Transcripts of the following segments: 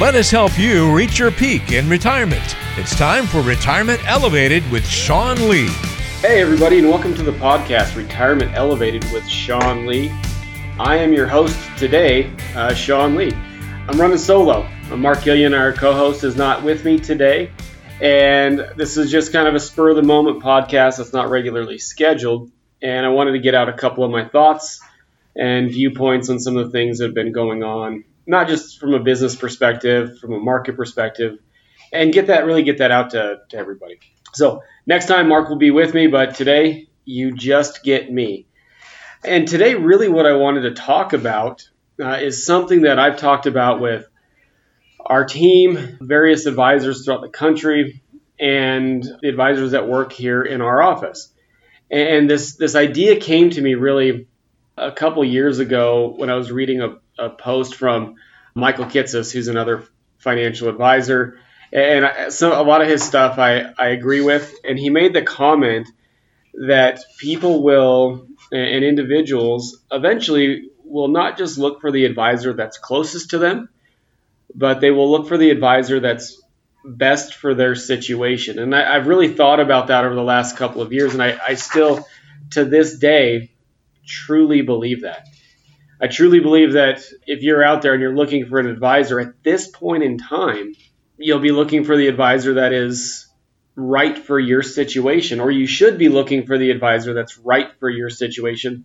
Let us help you reach your peak in retirement. It's time for Retirement Elevated with Sean Lee. Hey, everybody, and welcome to the podcast Retirement Elevated with Sean Lee. I am your host today, uh, Sean Lee. I'm running solo. Mark Gillian, our co host, is not with me today. And this is just kind of a spur of the moment podcast that's not regularly scheduled. And I wanted to get out a couple of my thoughts and viewpoints on some of the things that have been going on, not just from a business perspective, from a market perspective, and get that really get that out to, to everybody. So next time Mark will be with me, but today you just get me. And today, really, what I wanted to talk about uh, is something that I've talked about with our team, various advisors throughout the country, and the advisors that work here in our office. And this this idea came to me really a couple years ago when I was reading a, a post from Michael Kitces, who's another financial advisor, and I, so a lot of his stuff I, I agree with. And he made the comment that people will and individuals eventually will not just look for the advisor that's closest to them, but they will look for the advisor that's best for their situation. And I, have really thought about that over the last couple of years, and I, I still, to this day, truly believe that. I truly believe that if you're out there and you're looking for an advisor at this point in time, you'll be looking for the advisor that is right for your situation, or you should be looking for the advisor that's right for your situation,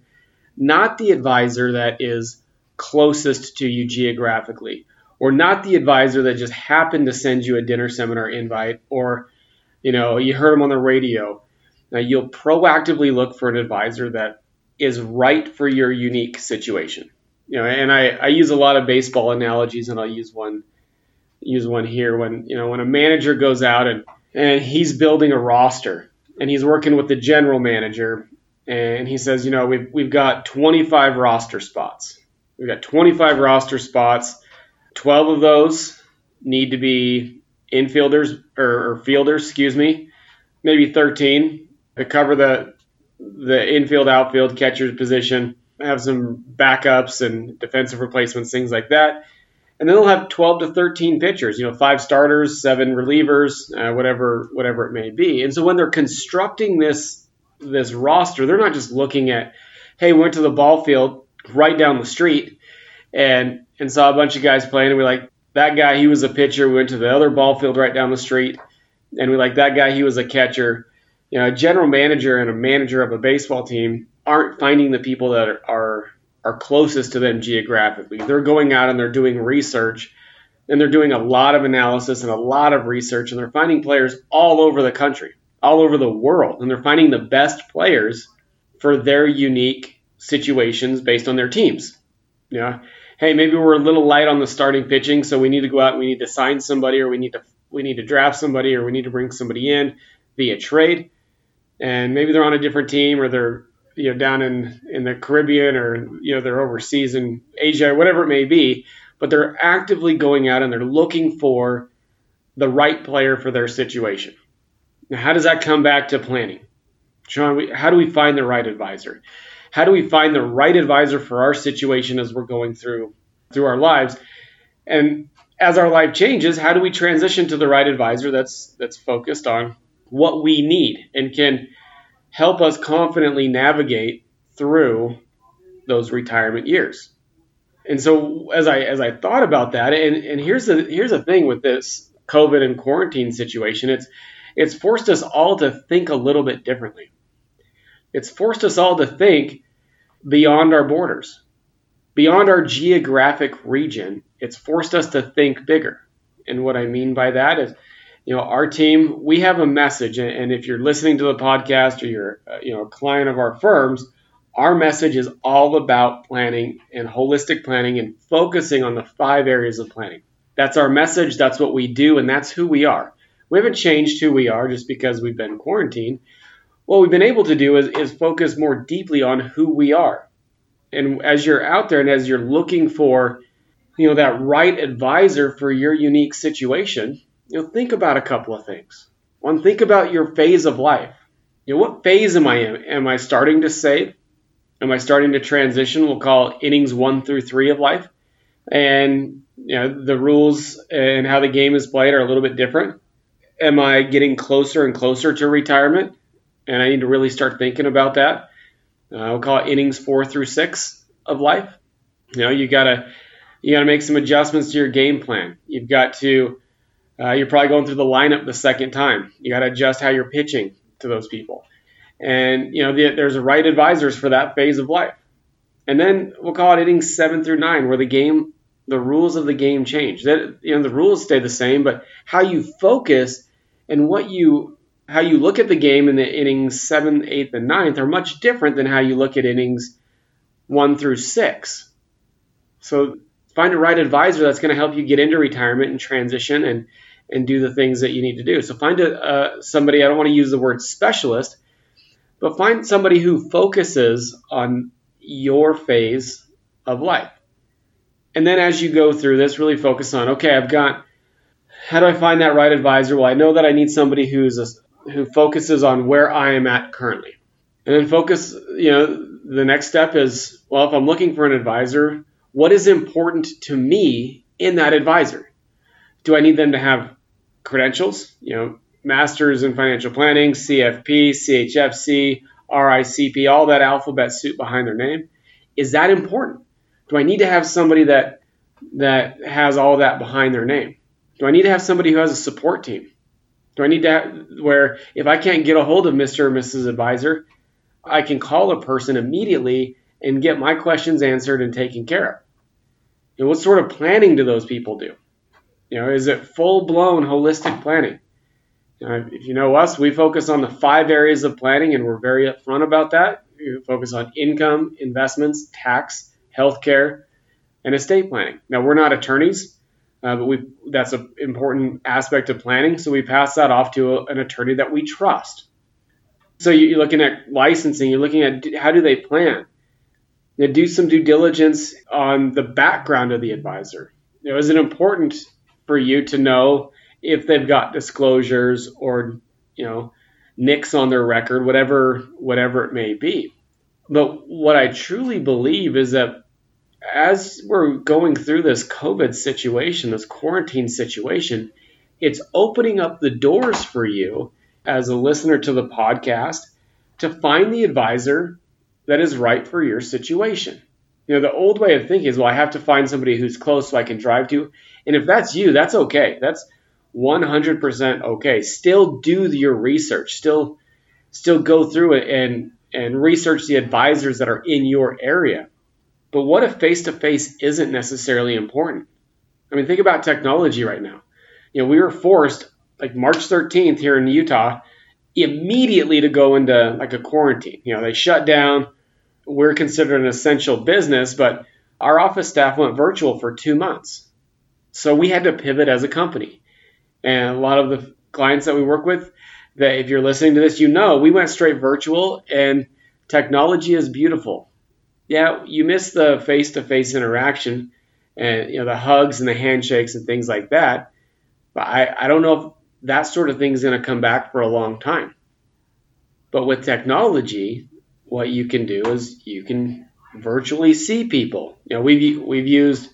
not the advisor that is closest to you geographically, or not the advisor that just happened to send you a dinner seminar invite, or you know you heard them on the radio. Now you'll proactively look for an advisor that is right for your unique situation. You know, and I, I use a lot of baseball analogies, and I'll use one use one here when you know when a manager goes out and and he's building a roster and he's working with the general manager and he says, you know, we've we've got 25 roster spots. We've got 25 roster spots. 12 of those need to be infielders or, or fielders, excuse me. Maybe 13 to cover the the infield, outfield, catcher's position. Have some backups and defensive replacements, things like that and then they'll have 12 to 13 pitchers, you know, five starters, seven relievers, uh, whatever whatever it may be. And so when they're constructing this this roster, they're not just looking at, hey, we went to the ball field right down the street and and saw a bunch of guys playing, and we're like that guy, he was a pitcher. We went to the other ball field right down the street, and we like that guy, he was a catcher. You know, a general manager and a manager of a baseball team aren't finding the people that are, are are closest to them geographically. They're going out and they're doing research and they're doing a lot of analysis and a lot of research and they're finding players all over the country, all over the world, and they're finding the best players for their unique situations based on their teams. Yeah. Hey, maybe we're a little light on the starting pitching, so we need to go out and we need to sign somebody or we need to we need to draft somebody or we need to bring somebody in via trade. And maybe they're on a different team or they're you know down in in the Caribbean or you know they're overseas in Asia or whatever it may be, but they're actively going out and they're looking for the right player for their situation. Now, how does that come back to planning? Sean, how do we find the right advisor? How do we find the right advisor for our situation as we're going through through our lives? And as our life changes, how do we transition to the right advisor that's that's focused on what we need and can help us confidently navigate through those retirement years. And so as I as I thought about that, and, and here's the here's the thing with this COVID and quarantine situation, it's it's forced us all to think a little bit differently. It's forced us all to think beyond our borders, beyond our geographic region. It's forced us to think bigger. And what I mean by that is you know, our team, we have a message, and if you're listening to the podcast or you're, uh, you know, a client of our firms, our message is all about planning and holistic planning and focusing on the five areas of planning. That's our message. That's what we do, and that's who we are. We haven't changed who we are just because we've been quarantined. What we've been able to do is, is focus more deeply on who we are. And as you're out there and as you're looking for, you know, that right advisor for your unique situation, you know, think about a couple of things. One, think about your phase of life. You know, what phase am I in? Am I starting to save? Am I starting to transition? We'll call innings one through three of life. And You know, the rules and how the game is played are a little bit different. Am I getting closer and closer to retirement? And I need to really start thinking about that. Uh, we'll call it innings four through six of life. You know, you gotta you gotta make some adjustments to your game plan. You've got to uh, you're probably going through the lineup the second time. You got to adjust how you're pitching to those people. And, you know, the, there's right advisors for that phase of life. And then we'll call it innings seven through nine, where the game, the rules of the game change. That you know, the rules stay the same, but how you focus and what you how you look at the game in the innings seventh, eighth, and ninth are much different than how you look at innings one through six. So find a right advisor that's going to help you get into retirement and transition and and do the things that you need to do. So find a uh, somebody. I don't want to use the word specialist, but find somebody who focuses on your phase of life. And then as you go through this, really focus on okay, I've got how do I find that right advisor? Well, I know that I need somebody who's a, who focuses on where I am at currently. And then focus, you know, the next step is well, if I'm looking for an advisor, what is important to me in that advisor? Do I need them to have credentials? You know, masters in financial planning, CFP, CHFC, RICP, all that alphabet soup behind their name. Is that important? Do I need to have somebody that that has all that behind their name? Do I need to have somebody who has a support team? Do I need to have, where if I can't get a hold of Mr. or Mrs. Advisor, I can call a person immediately and get my questions answered and taken care of? And what sort of planning do those people do? You know, is it full blown holistic planning? If you know us, we focus on the five areas of planning, and we're very upfront about that. We focus on income, investments, tax, healthcare, and estate planning. Now, we're not attorneys, uh, but we that's an important aspect of planning. So we pass that off to a, an attorney that we trust. So you're looking at licensing. You're looking at how do they plan. You know, do some due diligence on the background of the advisor. You know, is it important for you to know if they've got disclosures or you know nicks on their record, whatever whatever it may be. But what I truly believe is that as we're going through this COVID situation, this quarantine situation, it's opening up the doors for you as a listener to the podcast to find the advisor that is right for your situation. You know, the old way of thinking is, well, I have to find somebody who's close so I can drive to. And if that's you, that's okay. That's 100% okay. Still do your research. Still, still go through it and and research the advisors that are in your area. But what if face to face isn't necessarily important? I mean, think about technology right now. You know, we were forced like March 13th here in Utah immediately to go into like a quarantine. You know, they shut down. We're considered an essential business, but our office staff went virtual for two months. So we had to pivot as a company. And a lot of the clients that we work with, that if you're listening to this, you know we went straight virtual and technology is beautiful. Yeah, you miss the face to face interaction and you know the hugs and the handshakes and things like that. But I, I don't know if that sort of thing is going to come back for a long time. But with technology, what you can do is you can virtually see people. You know, we've we've used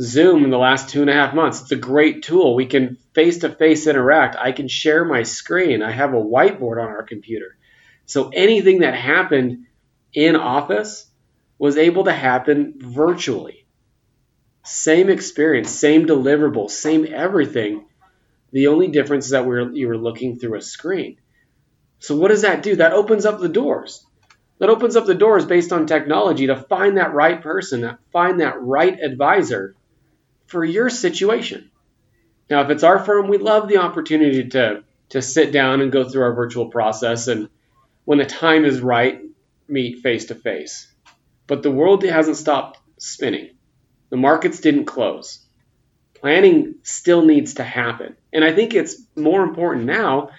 Zoom in the last two and a half months. It's a great tool. We can face to face interact. I can share my screen. I have a whiteboard on our computer. So anything that happened in office was able to happen virtually. Same experience, same deliverable, same everything. The only difference is that we're, you were looking through a screen. So what does that do? That opens up the doors. That opens up the doors based on technology to find that right person, find that right advisor for your situation. Now, if it's our firm, we love the opportunity to, to sit down and go through our virtual process and when the time is right, meet face to face. But the world hasn't stopped spinning. The markets didn't close. Planning still needs to happen. And I think it's more important now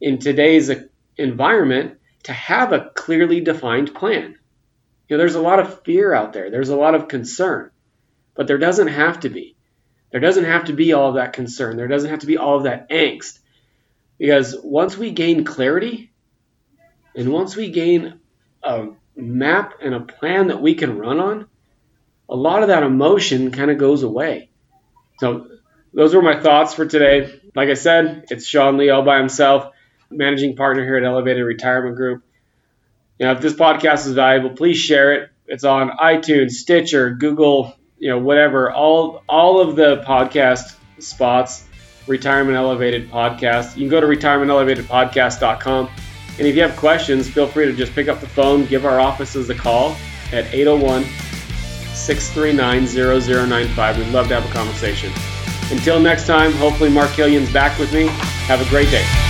in today's environment to have a clearly defined plan. You know, there's a lot of fear out there. There's a lot of concern. But there doesn't have to be. There doesn't have to be all of that concern. There doesn't have to be all of that angst. Because once we gain clarity and once we gain a map and a plan that we can run on, a lot of that emotion kind of goes away. So those were my thoughts for today. Like I said, it's Sean Lee all by himself, managing partner here at Elevated Retirement Group. You know, if this podcast is valuable, please share it. It's on iTunes, Stitcher, Google, you know, whatever. All all of the podcast spots, Retirement Elevated Podcast. You can go to retirementelevatedpodcast.com. And if you have questions, feel free to just pick up the phone, give our offices a call at 801 639 0095. We'd love to have a conversation. Until next time, hopefully Mark Killian's back with me. Have a great day.